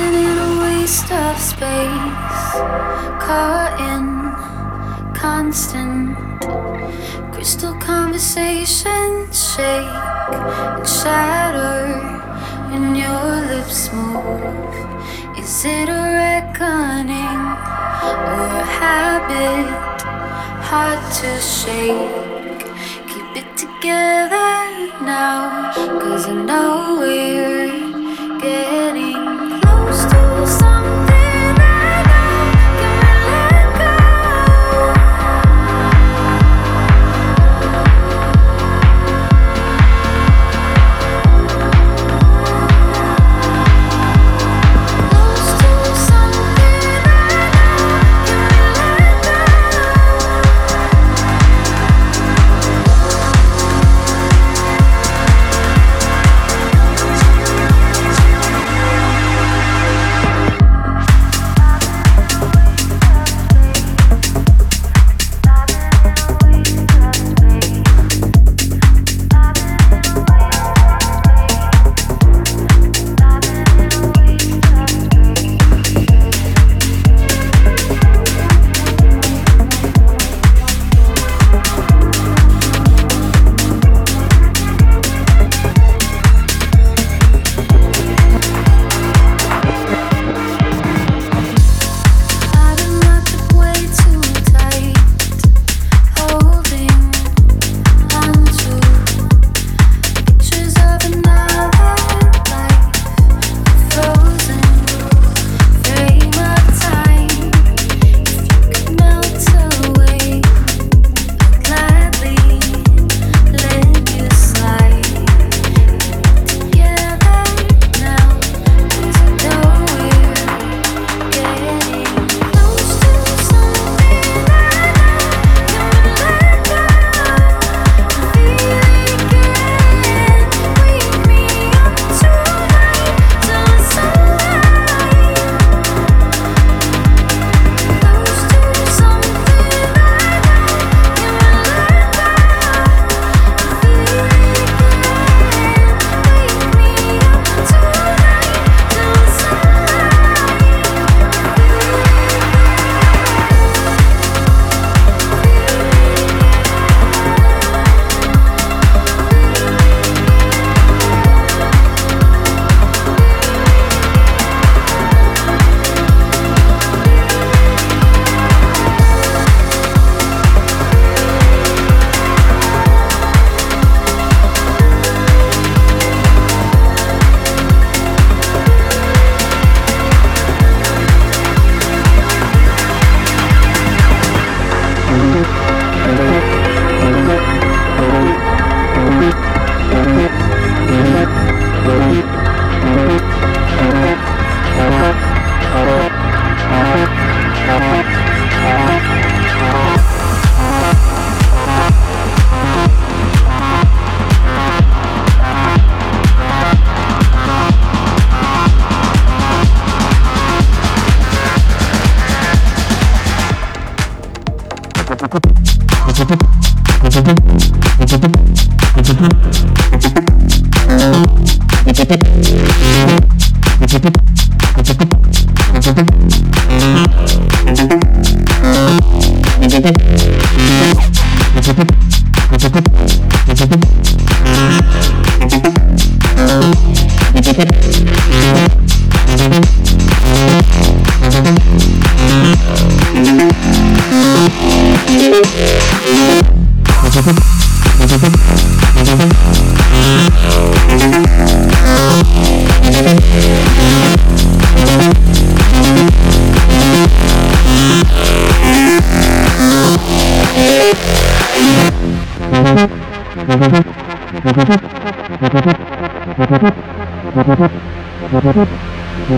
living in a waste of space, caught in constant crystal conversations shake and shatter when your lips move. Is it a reckoning or a habit hard to shake? Keep it together now, cause I know we're getting. Stop.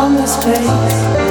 on this space.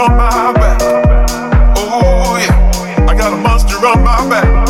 on my back. Oh yeah, I got a monster on my back.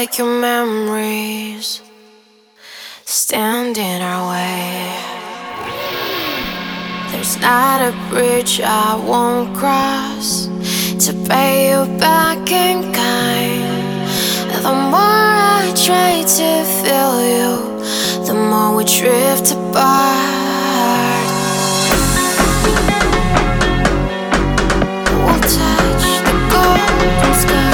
Like your memories stand in our way. There's not a bridge I won't cross to pay you back in kind. The more I try to feel you, the more we drift apart. The